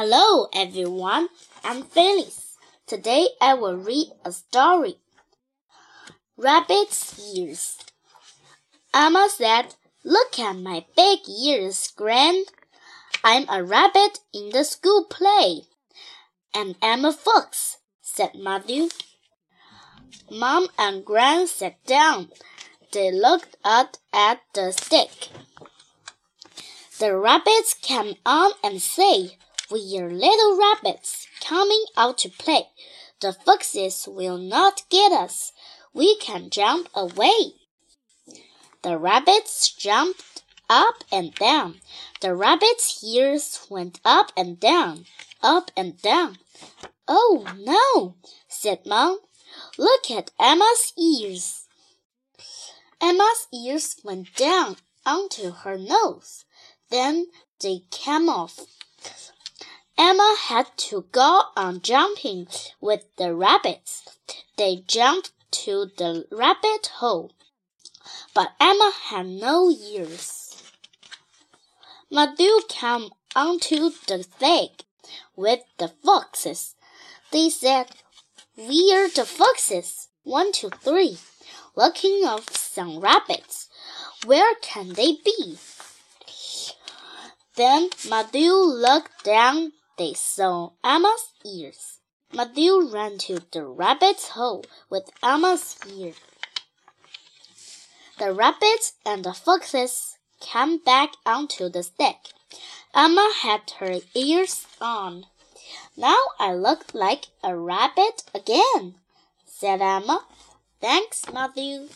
Hello, everyone. I'm Phyllis. Today I will read a story. Rabbit's Ears. Emma said, Look at my big ears, Gran. I'm a rabbit in the school play. And I'm a fox, said Matthew. Mom and Gran sat down. They looked up at the stick. The rabbits came on and said, We are little rabbits coming out to play. The foxes will not get us. We can jump away. The rabbits jumped up and down. The rabbit's ears went up and down, up and down. Oh no, said Mom. Look at Emma's ears. Emma's ears went down onto her nose. Then they came off. Had to go on jumping with the rabbits. They jumped to the rabbit hole. But Emma had no ears. Matthew came onto the stick with the foxes. They said, We're the foxes. One, two, three. Looking of some rabbits. Where can they be? Then Matthew looked down. They saw Emma's ears. Matthew ran to the rabbit's hole with Emma's ear. The rabbits and the foxes came back onto the stick. Emma had her ears on. Now I look like a rabbit again, said Emma. Thanks, Matthew.